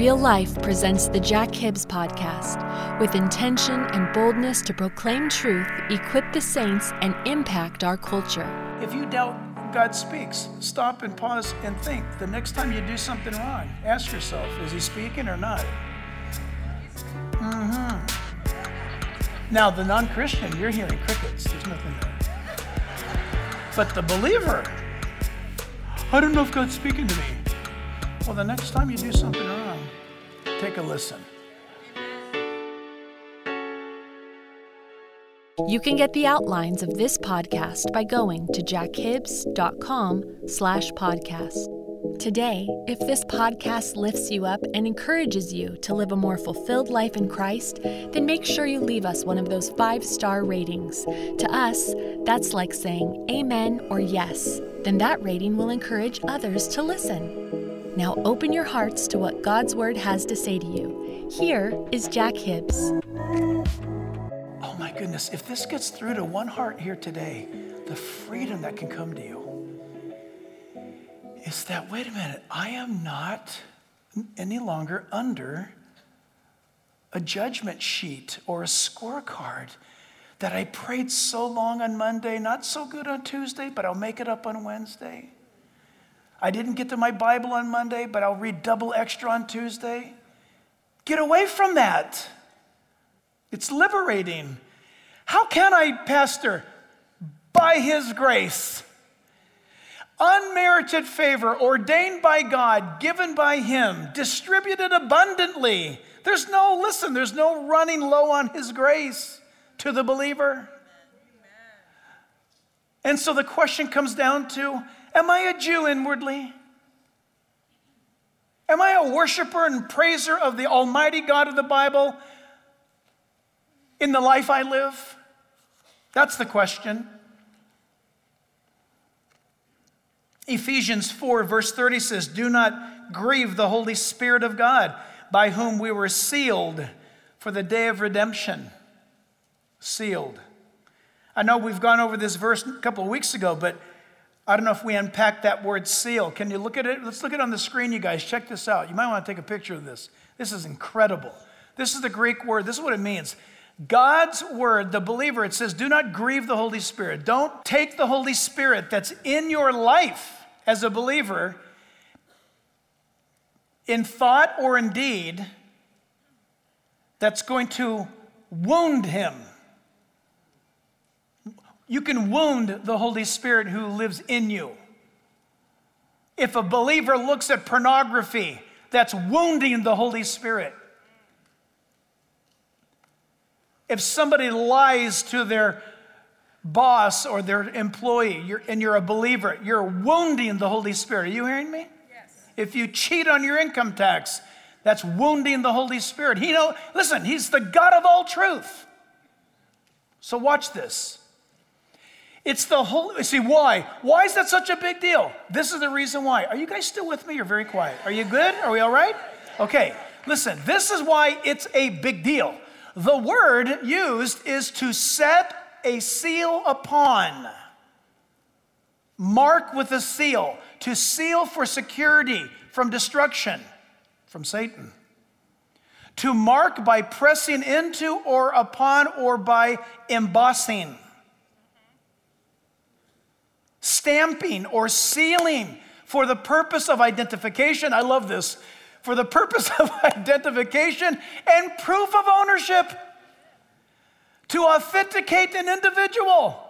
Real Life presents the Jack Hibbs podcast with intention and boldness to proclaim truth, equip the saints, and impact our culture. If you doubt God speaks, stop and pause and think. The next time you do something wrong, ask yourself, is he speaking or not? Mm-hmm. Now, the non Christian, you're hearing crickets. There's nothing there. But the believer, I don't know if God's speaking to me. Well, the next time you do something wrong, take a listen. You can get the outlines of this podcast by going to jackhibbs.com slash podcast. Today, if this podcast lifts you up and encourages you to live a more fulfilled life in Christ, then make sure you leave us one of those five-star ratings. To us, that's like saying amen or yes. Then that rating will encourage others to listen. Now open your hearts to what God's Word has to say to you. Here is Jack Hibbs. Oh my goodness, if this gets through to one heart here today, the freedom that can come to you is that, wait a minute, I am not any longer under a judgment sheet or a scorecard that I prayed so long on Monday, not so good on Tuesday, but I'll make it up on Wednesday. I didn't get to my Bible on Monday, but I'll read double extra on Tuesday. Get away from that. It's liberating. How can I, Pastor? By His grace. Unmerited favor, ordained by God, given by Him, distributed abundantly. There's no, listen, there's no running low on His grace to the believer. And so the question comes down to Am I a Jew inwardly? Am I a worshiper and praiser of the Almighty God of the Bible in the life I live? That's the question. Ephesians 4, verse 30 says, Do not grieve the Holy Spirit of God, by whom we were sealed for the day of redemption. Sealed. I know we've gone over this verse a couple of weeks ago, but I don't know if we unpacked that word seal. Can you look at it? Let's look at it on the screen, you guys. Check this out. You might want to take a picture of this. This is incredible. This is the Greek word. This is what it means. God's word, the believer, it says, do not grieve the Holy Spirit. Don't take the Holy Spirit that's in your life as a believer in thought or in deed that's going to wound him you can wound the Holy Spirit who lives in you. If a believer looks at pornography, that's wounding the Holy Spirit. If somebody lies to their boss or their employee you're, and you're a believer, you're wounding the Holy Spirit. Are you hearing me? Yes. If you cheat on your income tax, that's wounding the Holy Spirit. He know, listen, he's the God of all truth. So watch this. It's the whole, see, why? Why is that such a big deal? This is the reason why. Are you guys still with me? You're very quiet. Are you good? Are we all right? Okay, listen, this is why it's a big deal. The word used is to set a seal upon, mark with a seal, to seal for security from destruction, from Satan. To mark by pressing into or upon or by embossing stamping or sealing for the purpose of identification. I love this. For the purpose of identification and proof of ownership to authenticate an individual.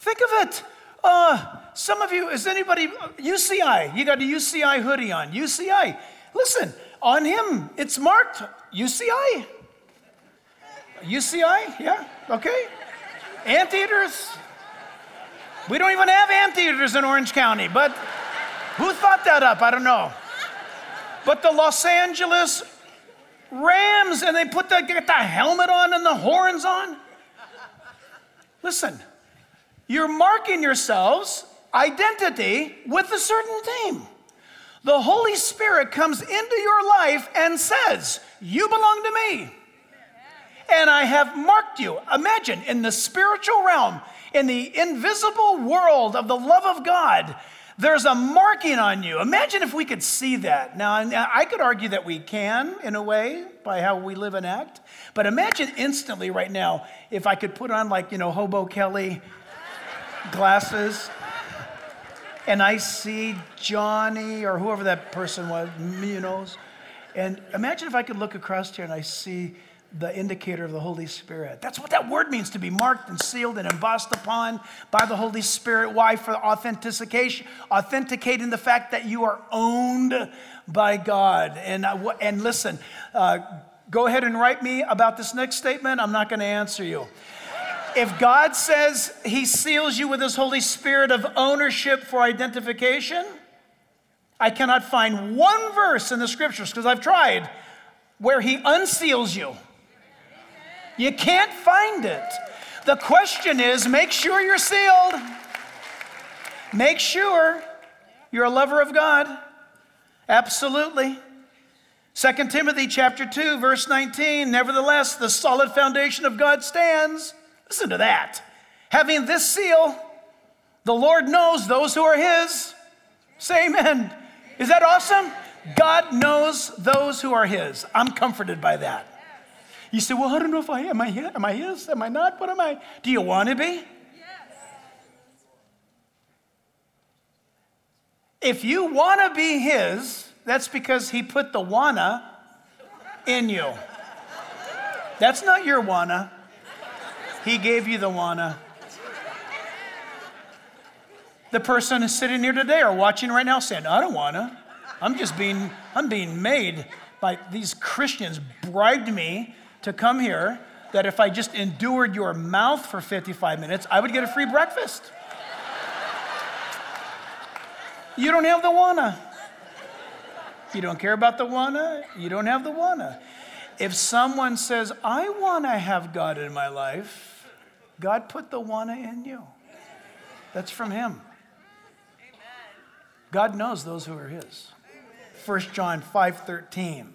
Think of it. Uh, some of you, is anybody, UCI, you got a UCI hoodie on. UCI, listen, on him, it's marked UCI. UCI, yeah, okay. Anteaters. We don't even have anteaters in Orange County, but who thought that up? I don't know. But the Los Angeles Rams, and they put the, get the helmet on and the horns on. Listen, you're marking yourselves identity with a certain team. The Holy Spirit comes into your life and says, You belong to me. And I have marked you. Imagine in the spiritual realm, in the invisible world of the love of God, there's a marking on you. Imagine if we could see that. Now, I could argue that we can in a way by how we live and act, but imagine instantly right now if I could put on, like, you know, Hobo Kelly glasses and I see Johnny or whoever that person was, you know. And imagine if I could look across here and I see the indicator of the Holy Spirit. That's what that word means to be marked and sealed and embossed upon by the Holy Spirit. Why? For authentication, authenticating the fact that you are owned by God. And, uh, and listen, uh, go ahead and write me about this next statement. I'm not going to answer you. If God says He seals you with His Holy Spirit of ownership for identification, I cannot find one verse in the scriptures, because I've tried, where He unseals you. You can't find it. The question is make sure you're sealed. Make sure you're a lover of God. Absolutely. 2 Timothy chapter 2 verse 19 nevertheless the solid foundation of God stands listen to that having this seal the Lord knows those who are his say amen is that awesome God knows those who are his I'm comforted by that you say, well, I don't know if I am. Am I here? Am I his? Am I not? What am I? Do you want to be? Yes. If you want to be his, that's because he put the wanna in you. That's not your wanna. He gave you the wanna. The person is sitting here today or watching right now saying, I don't wanna. I'm just being, I'm being made by these Christians bribed me to come here that if I just endured your mouth for 55 minutes, I would get a free breakfast. you don't have the wanna. You don't care about the wanna, you don't have the wanna. If someone says, I wanna have God in my life, God put the wanna in you. That's from Him. God knows those who are His. 1 John 5 13.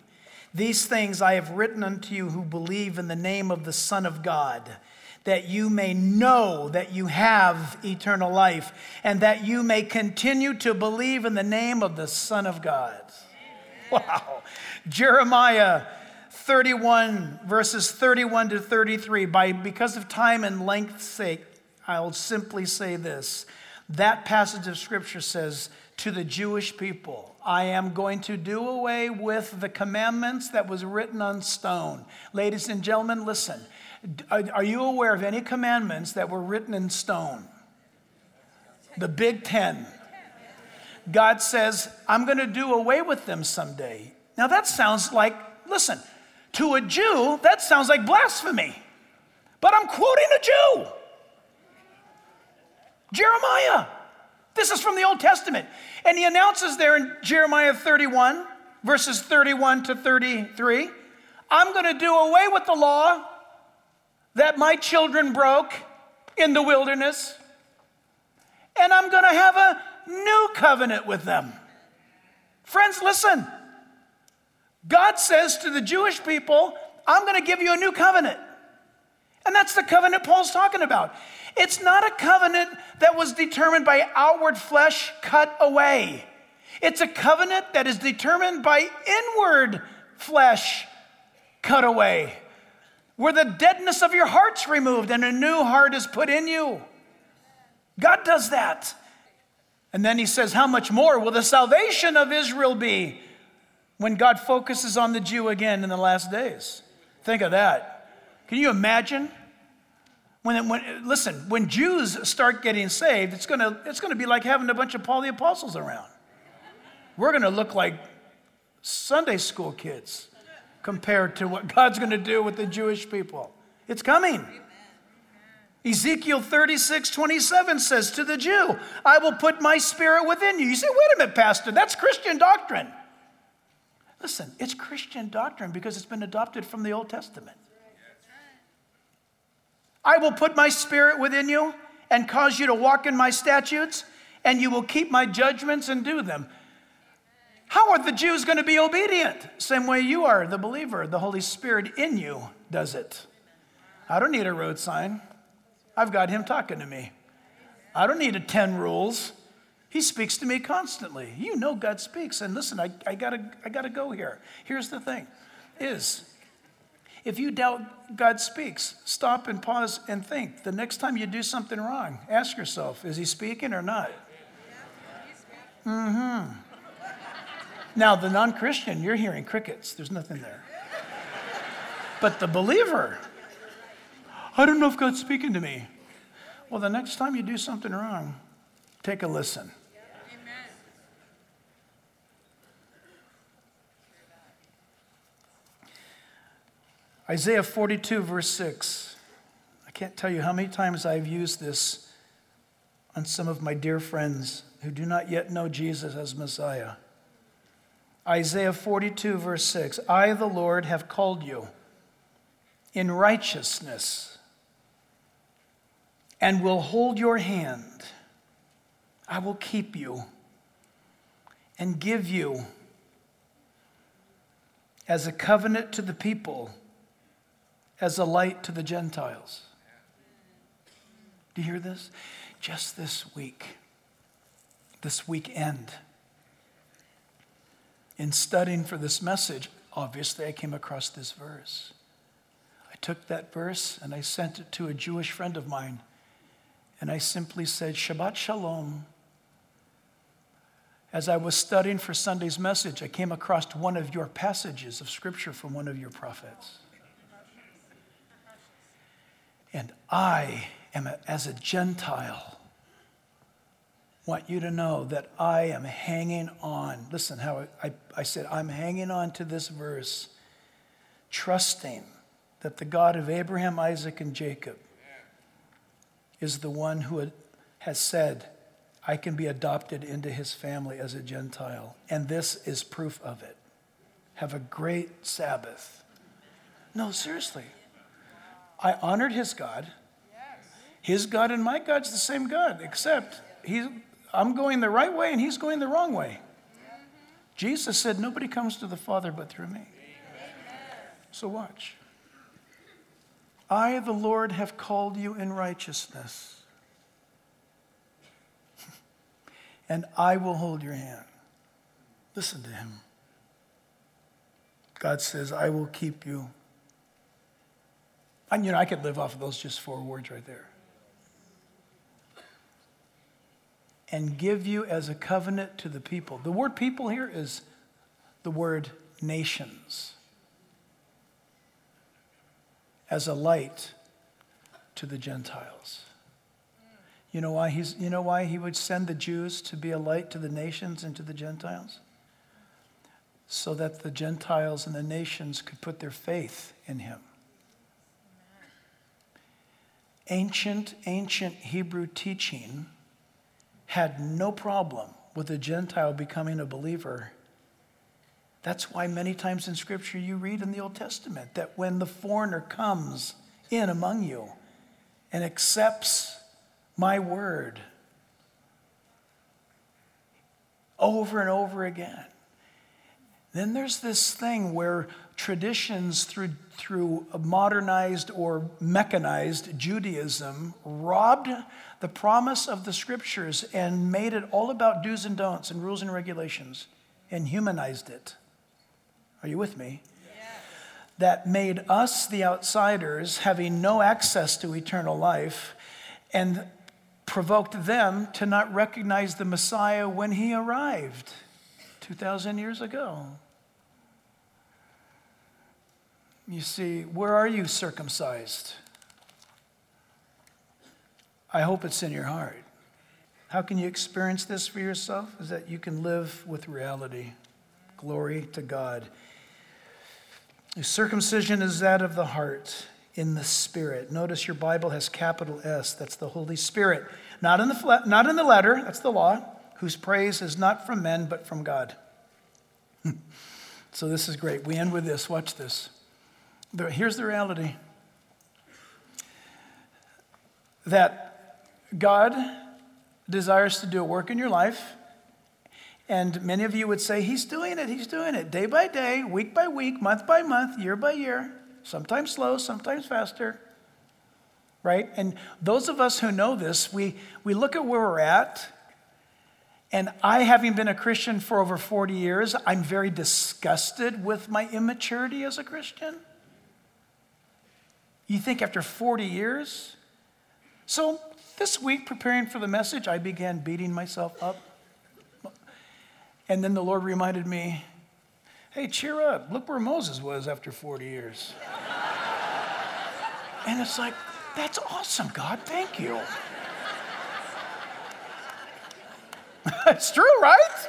These things I have written unto you who believe in the name of the Son of God, that you may know that you have eternal life, and that you may continue to believe in the name of the Son of God. Wow. Jeremiah 31, verses 31 to 33. By, because of time and length's sake, I'll simply say this. That passage of scripture says, to the Jewish people. I am going to do away with the commandments that was written on stone. Ladies and gentlemen, listen. Are you aware of any commandments that were written in stone? The Big Ten. God says, I'm going to do away with them someday. Now that sounds like, listen, to a Jew, that sounds like blasphemy. But I'm quoting a Jew. Jeremiah. This is from the Old Testament. And he announces there in Jeremiah 31, verses 31 to 33, I'm going to do away with the law that my children broke in the wilderness, and I'm going to have a new covenant with them. Friends, listen. God says to the Jewish people, I'm going to give you a new covenant. And that's the covenant Paul's talking about. It's not a covenant that was determined by outward flesh cut away. It's a covenant that is determined by inward flesh cut away. where the deadness of your heart's removed and a new heart is put in you. God does that. And then he says, How much more will the salvation of Israel be when God focuses on the Jew again in the last days? Think of that. Can you imagine? When, when, listen, when Jews start getting saved, it's gonna, it's gonna be like having a bunch of Paul the Apostles around. We're gonna look like Sunday school kids compared to what God's gonna do with the Jewish people. It's coming. Ezekiel 36, 27 says to the Jew, I will put my spirit within you. You say, wait a minute, Pastor, that's Christian doctrine. Listen, it's Christian doctrine because it's been adopted from the Old Testament. I will put my spirit within you and cause you to walk in my statutes, and you will keep my judgments and do them. How are the Jews going to be obedient? Same way you are, the believer. The Holy Spirit in you does it. I don't need a road sign. I've got Him talking to me. I don't need a 10 rules. He speaks to me constantly. You know God speaks. And listen, I, I, gotta, I gotta go here. Here's the thing is if you doubt God speaks, stop and pause and think. The next time you do something wrong, ask yourself, is he speaking or not? Mm-hmm. Now, the non-Christian, you're hearing crickets. There's nothing there. But the believer, I don't know if God's speaking to me. Well, the next time you do something wrong, take a listen. Isaiah 42, verse 6. I can't tell you how many times I've used this on some of my dear friends who do not yet know Jesus as Messiah. Isaiah 42, verse 6 I, the Lord, have called you in righteousness and will hold your hand. I will keep you and give you as a covenant to the people as a light to the Gentiles. Do you hear this? Just this week, this weekend, in studying for this message, obviously I came across this verse. I took that verse and I sent it to a Jewish friend of mine, and I simply said, Shabbat Shalom. As I was studying for Sunday's message, I came across one of your passages of scripture from one of your prophets. And I am, as a Gentile, want you to know that I am hanging on. Listen how I, I said, I'm hanging on to this verse, trusting that the God of Abraham, Isaac, and Jacob is the one who has said, I can be adopted into his family as a Gentile. And this is proof of it. Have a great Sabbath. No, seriously. I honored his God. His God and my God's the same God, except he's, I'm going the right way and he's going the wrong way. Jesus said, Nobody comes to the Father but through me. So watch. I, the Lord, have called you in righteousness, and I will hold your hand. Listen to him. God says, I will keep you and, you know, I could live off of those just four words right there. And give you as a covenant to the people. The word people here is the word nations. As a light to the Gentiles. You know why he's you know why he would send the Jews to be a light to the nations and to the Gentiles? So that the Gentiles and the nations could put their faith in him ancient, ancient Hebrew teaching had no problem with a Gentile becoming a believer. That's why many times in Scripture you read in the Old Testament that when the foreigner comes in among you and accepts my word over and over again, then there's this thing where traditions through, through modernized or mechanized Judaism robbed the promise of the scriptures and made it all about do's and don'ts and rules and regulations and humanized it. Are you with me? that made us the outsiders, having no access to eternal life, and provoked them to not recognize the Messiah when he arrived 2,000 years ago. You see, where are you circumcised? I hope it's in your heart. How can you experience this for yourself? Is that you can live with reality. Glory to God. Circumcision is that of the heart in the Spirit. Notice your Bible has capital S, that's the Holy Spirit. Not in the, not in the letter, that's the law, whose praise is not from men, but from God. so this is great. We end with this. Watch this. Here's the reality that God desires to do a work in your life. And many of you would say, He's doing it, He's doing it day by day, week by week, month by month, year by year, sometimes slow, sometimes faster. Right? And those of us who know this, we, we look at where we're at. And I, having been a Christian for over 40 years, I'm very disgusted with my immaturity as a Christian. You think after 40 years? So this week, preparing for the message, I began beating myself up. And then the Lord reminded me, hey, cheer up. Look where Moses was after 40 years. and it's like, that's awesome, God. Thank you. it's true, right?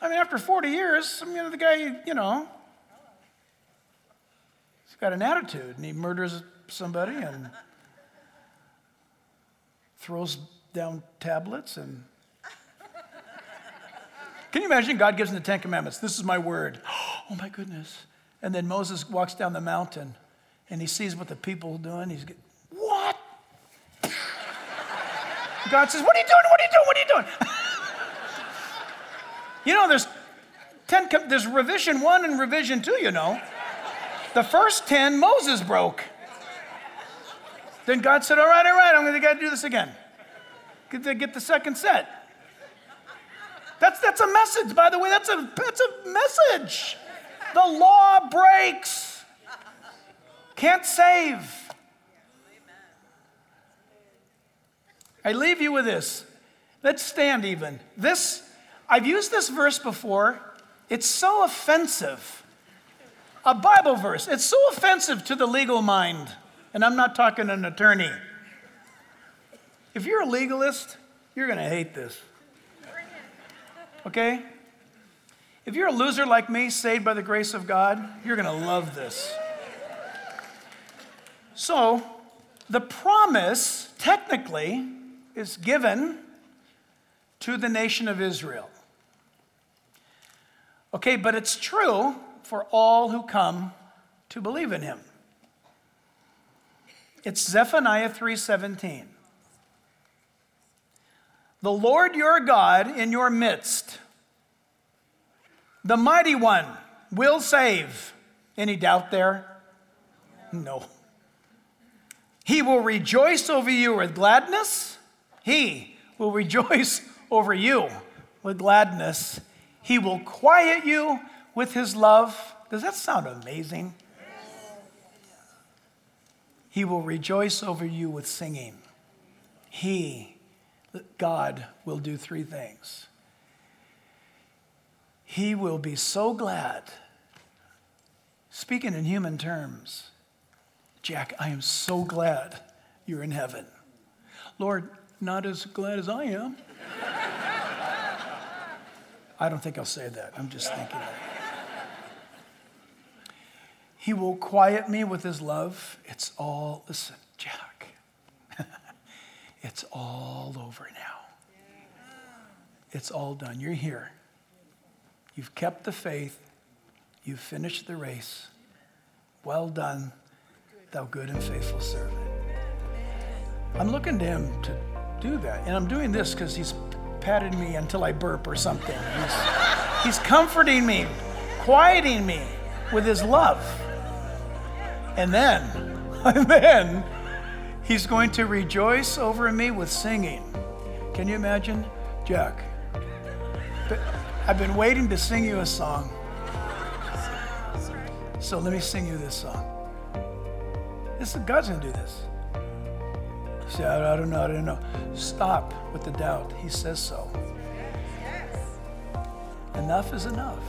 I mean, after 40 years, I mean, the guy, you know, he's got an attitude and he murders somebody and throws down tablets and can you imagine God gives him the Ten Commandments? This is my word. Oh my goodness. And then Moses walks down the mountain and he sees what the people are doing. He's getting, what? God says, What are you doing? What are you doing? What are you doing? you know, there's ten there's revision one and revision two, you know. The first ten Moses broke. Then God said, All right, all right, I'm going to do this again. Get the, get the second set. That's, that's a message, by the way. That's a, that's a message. The law breaks, can't save. I leave you with this. Let's stand even. This, I've used this verse before. It's so offensive. A Bible verse. It's so offensive to the legal mind. And I'm not talking an attorney. If you're a legalist, you're going to hate this. Okay? If you're a loser like me, saved by the grace of God, you're going to love this. So, the promise, technically, is given to the nation of Israel. Okay, but it's true for all who come to believe in him. It's Zephaniah 3:17. The Lord your God in your midst, the mighty one will save. Any doubt there? No. He will rejoice over you with gladness. He will rejoice over you with gladness. He will quiet you with his love. Does that sound amazing? He will rejoice over you with singing. He, God, will do three things. He will be so glad, speaking in human terms, Jack, I am so glad you're in heaven. Lord, not as glad as I am. I don't think I'll say that. I'm just thinking. He will quiet me with his love. It's all, listen, Jack, it's all over now. It's all done. You're here. You've kept the faith. You've finished the race. Well done, thou good and faithful servant. I'm looking to him to do that. And I'm doing this because he's patted me until I burp or something. He's, he's comforting me, quieting me with his love. And then, and then, he's going to rejoice over me with singing. Can you imagine? Jack, I've been waiting to sing you a song. So let me sing you this song. This is God's gonna do this. Say, I, I don't know, I don't know. Stop with the doubt. He says so. Enough is enough.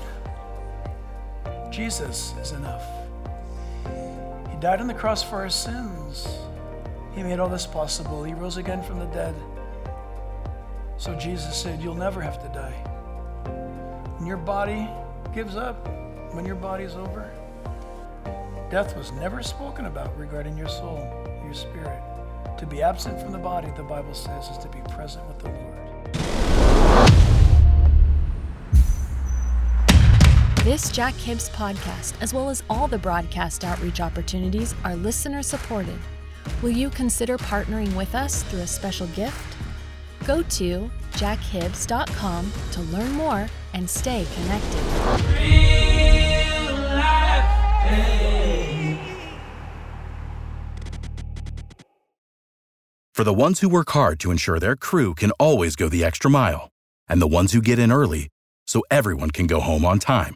Jesus is enough. Died on the cross for our sins. He made all this possible. He rose again from the dead. So Jesus said, You'll never have to die. When your body gives up, when your body's over, death was never spoken about regarding your soul, your spirit. To be absent from the body, the Bible says, is to be present with the Lord. This Jack Hibbs podcast, as well as all the broadcast outreach opportunities, are listener supported. Will you consider partnering with us through a special gift? Go to jackhibbs.com to learn more and stay connected. For the ones who work hard to ensure their crew can always go the extra mile, and the ones who get in early so everyone can go home on time,